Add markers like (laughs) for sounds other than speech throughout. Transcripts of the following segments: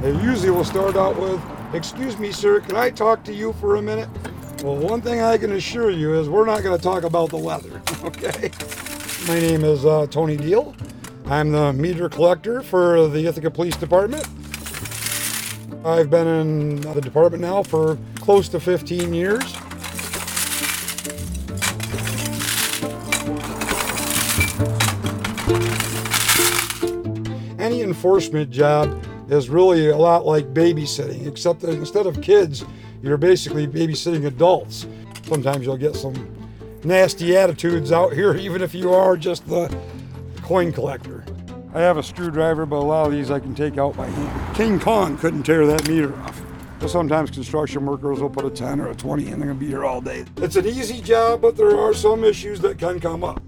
They usually will start out with, Excuse me, sir, can I talk to you for a minute? Well, one thing I can assure you is we're not going to talk about the weather, (laughs) okay? My name is uh, Tony Deal. I'm the meter collector for the Ithaca Police Department. I've been in the department now for close to 15 years. Any enforcement job is really a lot like babysitting, except that instead of kids, you're basically babysitting adults. Sometimes you'll get some nasty attitudes out here, (laughs) even if you are just the coin collector. I have a screwdriver, but a lot of these I can take out by hand. King Kong couldn't tear that meter off. But sometimes construction workers will put a 10 or a 20 and they're gonna be here all day. It's an easy job, but there are some issues that can come up.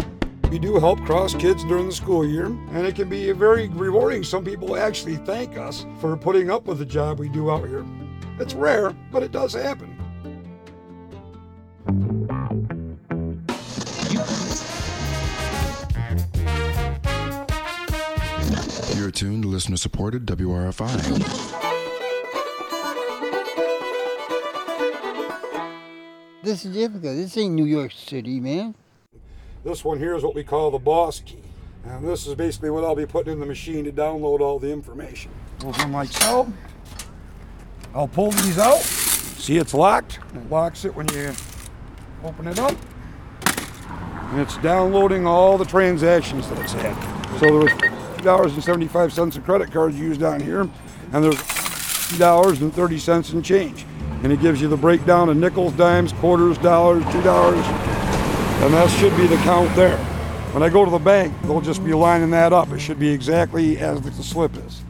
We do help cross kids during the school year, and it can be very rewarding. Some people actually thank us for putting up with the job we do out here. It's rare, but it does happen. You're tuned to listener supported WRFI. This is Ithaca. This ain't New York City, man. This one here is what we call the boss key. And this is basically what I'll be putting in the machine to download all the information. In like so. I'll pull these out. See it's locked. It locks it when you open it up. And it's downloading all the transactions that it's had. So there was $2.75 of credit cards used on here, and there's $2.30 in change. And it gives you the breakdown of nickels, dimes, quarters, dollars, $2, and that should be the count there. When I go to the bank, they'll just be lining that up. It should be exactly as the slip is.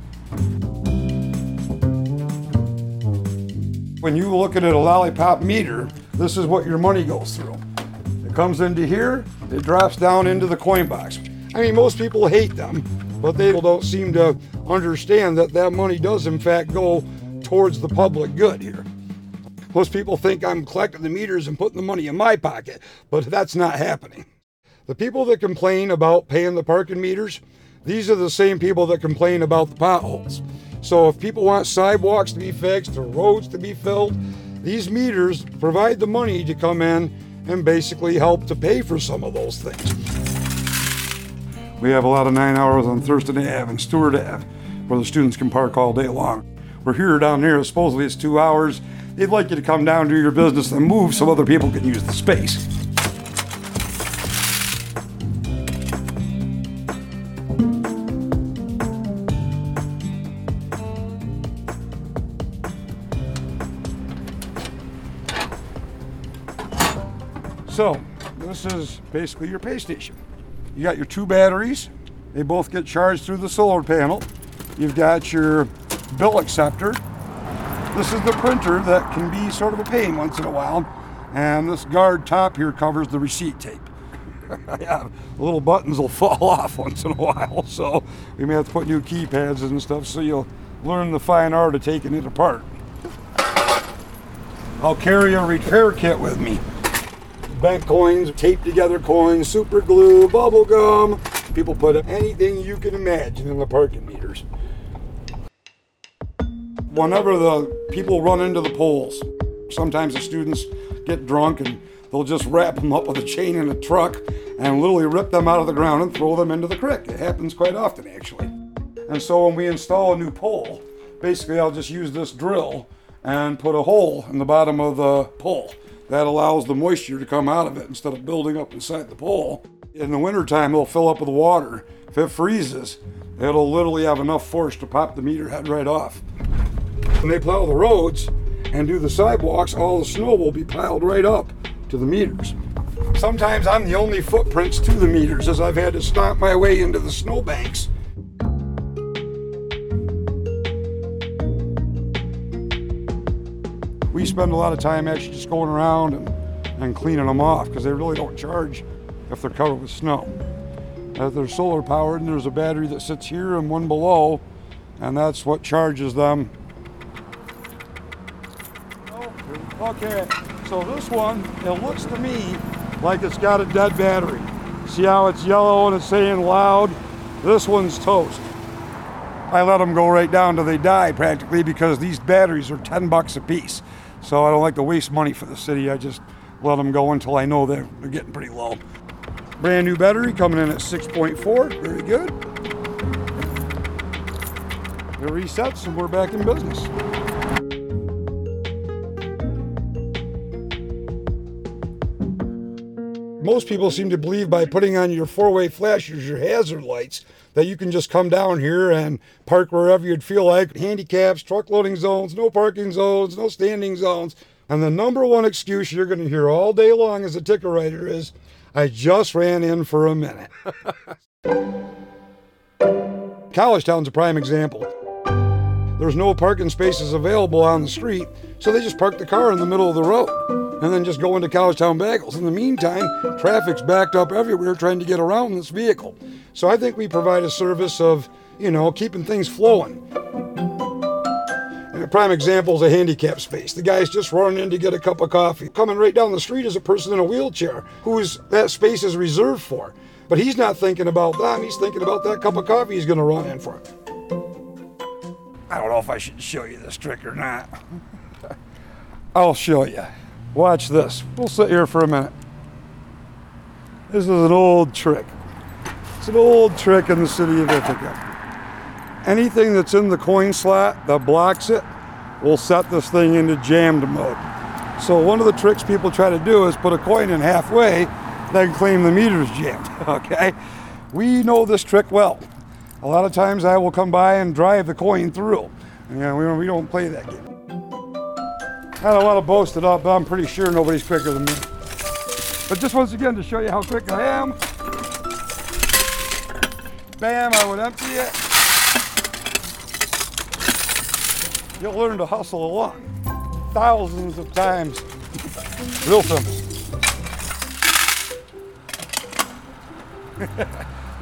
When you look at a lollipop meter, this is what your money goes through. It comes into here, it drops down into the coin box. I mean, most people hate them, but they don't seem to understand that that money does, in fact, go towards the public good here. Most people think I'm collecting the meters and putting the money in my pocket, but that's not happening. The people that complain about paying the parking meters, these are the same people that complain about the potholes. So if people want sidewalks to be fixed or roads to be filled, these meters provide the money to come in and basically help to pay for some of those things. We have a lot of nine hours on Thurston Ave and Stewart Ave where the students can park all day long. We're here down there, supposedly it's two hours. They'd like you to come down, do your business, and move so other people can use the space. So, this is basically your pay station. You got your two batteries. They both get charged through the solar panel. You've got your bill acceptor. This is the printer that can be sort of a pain once in a while. And this guard top here covers the receipt tape. (laughs) yeah, little buttons will (laughs) fall off once in a while, so we may have to put new keypads and stuff so you'll learn the fine art of taking it apart. I'll carry a repair kit with me. Bank coins, taped together coins, super glue, bubble gum. People put anything you can imagine in the parking meters. Whenever the people run into the poles, sometimes the students get drunk and they'll just wrap them up with a chain in a truck and literally rip them out of the ground and throw them into the creek. It happens quite often, actually. And so when we install a new pole, basically I'll just use this drill and put a hole in the bottom of the pole. That allows the moisture to come out of it instead of building up inside the pole. In the wintertime, it'll fill up with water. If it freezes, it'll literally have enough force to pop the meter head right off. When they plow the roads and do the sidewalks, all the snow will be piled right up to the meters. Sometimes I'm the only footprints to the meters as I've had to stomp my way into the snowbanks. We spend a lot of time actually just going around and, and cleaning them off because they really don't charge if they're covered with snow. Uh, they're solar powered and there's a battery that sits here and one below and that's what charges them. So this one, it looks to me like it's got a dead battery. See how it's yellow and it's saying loud? This one's toast. I let them go right down till they die practically because these batteries are 10 bucks a piece. So I don't like to waste money for the city. I just let them go until I know they're, they're getting pretty low. Brand new battery coming in at 6.4. Very good. It resets and we're back in business. Most people seem to believe by putting on your four-way flashers, your hazard lights, that you can just come down here and park wherever you'd feel like. Handicaps, truck loading zones, no parking zones, no standing zones. And the number one excuse you're going to hear all day long as a ticket writer is, I just ran in for a minute. (laughs) Collegetown's a prime example. There's no parking spaces available on the street, so they just park the car in the middle of the road and then just go into Collegetown Bagels. In the meantime, traffic's backed up everywhere trying to get around this vehicle. So I think we provide a service of, you know, keeping things flowing. And a prime example is a handicap space. The guy's just running in to get a cup of coffee. Coming right down the street is a person in a wheelchair whose that space is reserved for. But he's not thinking about them, he's thinking about that cup of coffee he's gonna run in for. I don't know if I should show you this trick or not. (laughs) I'll show you. Watch this. We'll sit here for a minute. This is an old trick. It's an old trick in the city of Ithaca. Anything that's in the coin slot that blocks it will set this thing into jammed mode. So one of the tricks people try to do is put a coin in halfway, then claim the meter's jammed. (laughs) Okay? We know this trick well. A lot of times I will come by and drive the coin through. You know, we, we don't play that game. I don't want to boast it up, but I'm pretty sure nobody's quicker than me. But just once again to show you how quick I am. Bam, I would empty it. You'll learn to hustle along. Thousands of times. Real simple. (laughs)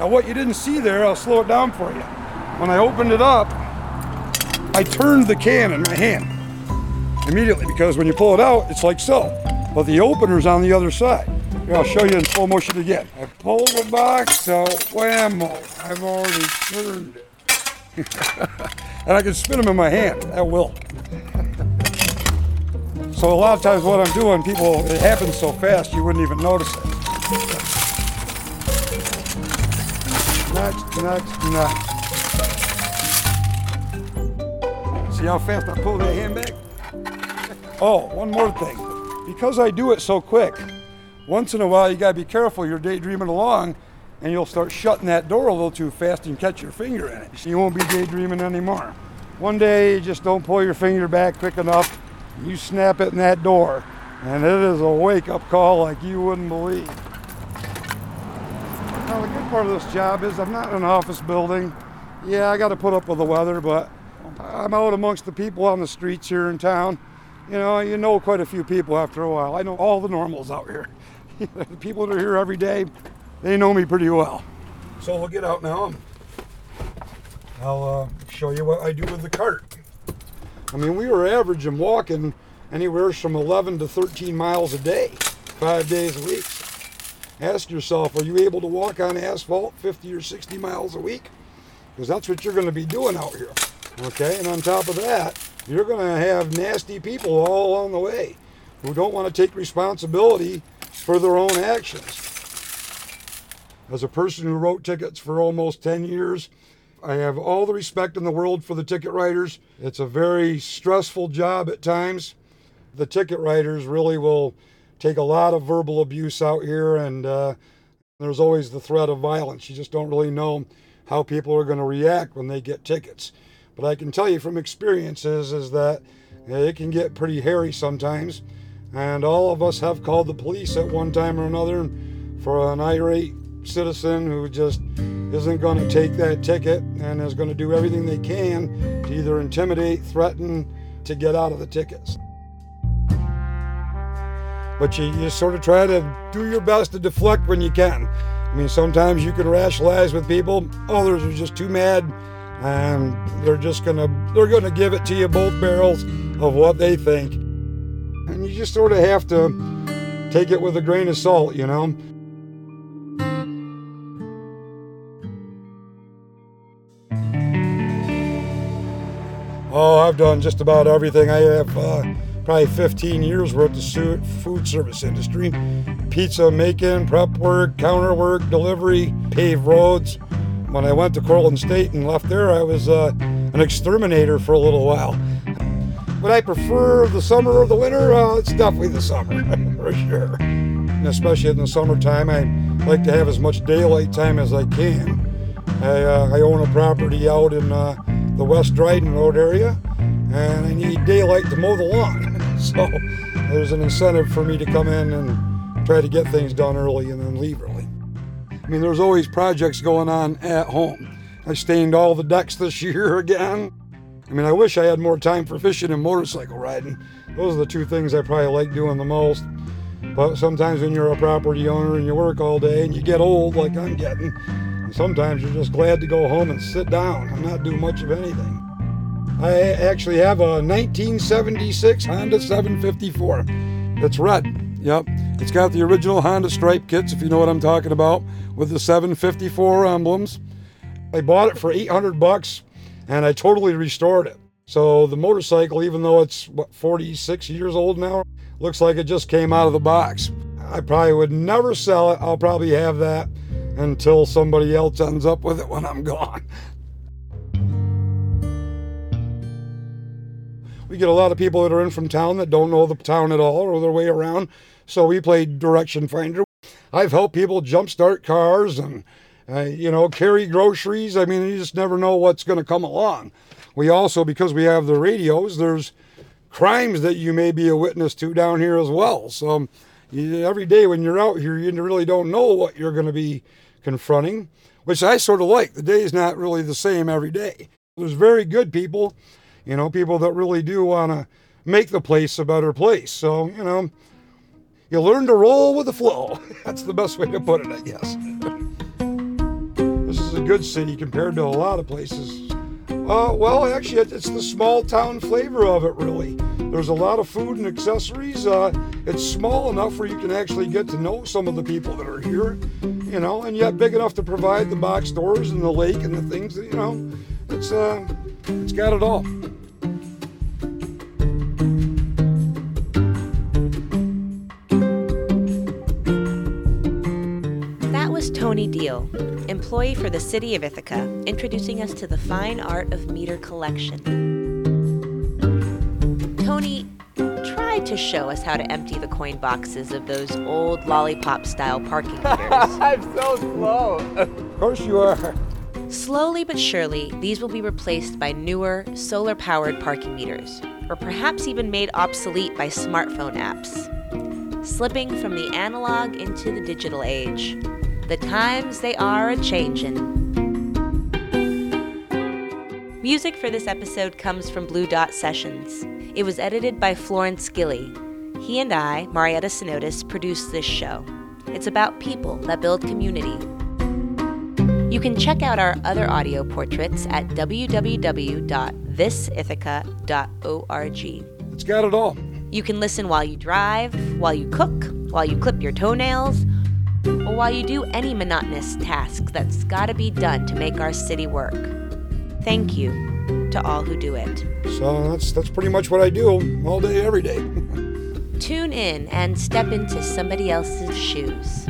now what you didn't see there, I'll slow it down for you. When I opened it up, I turned the can in my hand immediately because when you pull it out, it's like so. But the opener's on the other side. Here, I'll show you in slow motion again. I pull the box out, whammo, I've already turned it. (laughs) and I can spin them in my hand at will. so a lot of times what I'm doing, people, it happens so fast you wouldn't even notice it. Next, next, next. See how fast I pull that hand back? Oh, one more thing. Because I do it so quick, once in a while you gotta be careful. You're daydreaming along and you'll start shutting that door a little too fast and catch your finger in it. You won't be daydreaming anymore. One day you just don't pull your finger back quick enough, you snap it in that door, and it is a wake up call like you wouldn't believe. Now, the good part of this job is I'm not in an office building. Yeah, I got to put up with the weather, but I'm out amongst the people on the streets here in town. You know, you know quite a few people after a while. I know all the normals out here. (laughs) the people that are here every day, they know me pretty well. So we'll get out now. I'll uh, show you what I do with the cart. I mean, we were averaging walking anywhere from 11 to 13 miles a day, five days a week. Ask yourself, are you able to walk on asphalt 50 or 60 miles a week? Because that's what you're going to be doing out here. Okay, and on top of that, you're going to have nasty people all along the way who don't want to take responsibility for their own actions. As a person who wrote tickets for almost 10 years, I have all the respect in the world for the ticket writers. It's a very stressful job at times. The ticket writers really will take a lot of verbal abuse out here, and uh, there's always the threat of violence. You just don't really know how people are going to react when they get tickets. But I can tell you from experiences is that it can get pretty hairy sometimes, and all of us have called the police at one time or another for an irate citizen who just isn't going to take that ticket and is going to do everything they can to either intimidate, threaten to get out of the tickets. But you, you sort of try to do your best to deflect when you can. I mean, sometimes you can rationalize with people, others are just too mad and they're just gonna they're gonna give it to you both barrels of what they think and you just sort of have to take it with a grain of salt you know Oh, I've done just about everything. I have uh, probably 15 years worth of food service industry. Pizza making, prep work, counter work, delivery, paved roads. When I went to Cortland State and left there, I was uh, an exterminator for a little while. But I prefer the summer or the winter. Uh, it's definitely the summer, (laughs) for sure. And especially in the summertime, I like to have as much daylight time as I can. I, uh, I own a property out in uh, the West Dryden Road area, and I need daylight to mow the lawn. (laughs) so there's an incentive for me to come in and try to get things done early and then leave early. I mean, there's always projects going on at home. I stained all the decks this (laughs) year again. I mean, I wish I had more time for fishing and motorcycle riding. Those are the two things I probably like doing the most. But sometimes when you're a property owner and you work all day and you get old, like I'm getting, sometimes you're just glad to go home and sit down and not do much of anything. I actually have a 1976 Honda 754. It's red. Yep. It's got the original Honda stripe kits, if you know what I'm talking about, with the 754 emblems. I bought it for 800 bucks and I totally restored it. So the motorcycle, even though it's what 46 years old now, looks like it just came out of the box. I probably would never sell it. I'll probably have that until somebody else ends up with it when I'm gone. We get a lot of people that are in from town that don't know the town at all or their way around. So we play direction finder. I've helped people jumpstart cars and, uh, you know, carry groceries. I mean, you just never know what's going to come along. We also, because we have the radios, there's crimes that you may be a witness to down here as well. So you, every day when you're out here, you really don't know what you're going to be confronting, which I sort of like. The day is not really the same every day. There's very good people, you know, people that really do want to make the place a better place. So, you know, you learn to roll with the flow. (laughs) That's the best way to put it, I guess. this is a good city compared to a lot of places. Uh, well, actually, it's the small town flavor of it, really. There's a lot of food and accessories. Uh, it's small enough where you can actually get to know some of the people that are here, you know, and yet big enough to provide the box stores and the lake and the things that, you know, it's, uh, it's got it all. Tony Deal, employee for the City of Ithaca, introducing us to the fine art of meter collection. Tony tried to show us how to empty the coin boxes of those old lollipop style parking (laughs) meters. I'm so slow. Of course you are. Slowly but surely, these will be replaced by newer, solar powered parking meters, or perhaps even made obsolete by smartphone apps. Slipping from the analog into the digital age. The times they are a changin'. Music for this episode comes from Blue Dot Sessions. It was edited by Florence Gilly. He and I, Marietta Sinotis, produced this show. It's about people that build community. You can check out our other audio portraits at www.thisithaca.org. It's got it all. You can listen while you drive, while you cook, while you clip your toenails, or while you do any monotonous task that's gotta be done to make our city work. Thank you to all who do it. So that's that's pretty much what I do all day, every day. (laughs) Tune in and step into somebody else's shoes.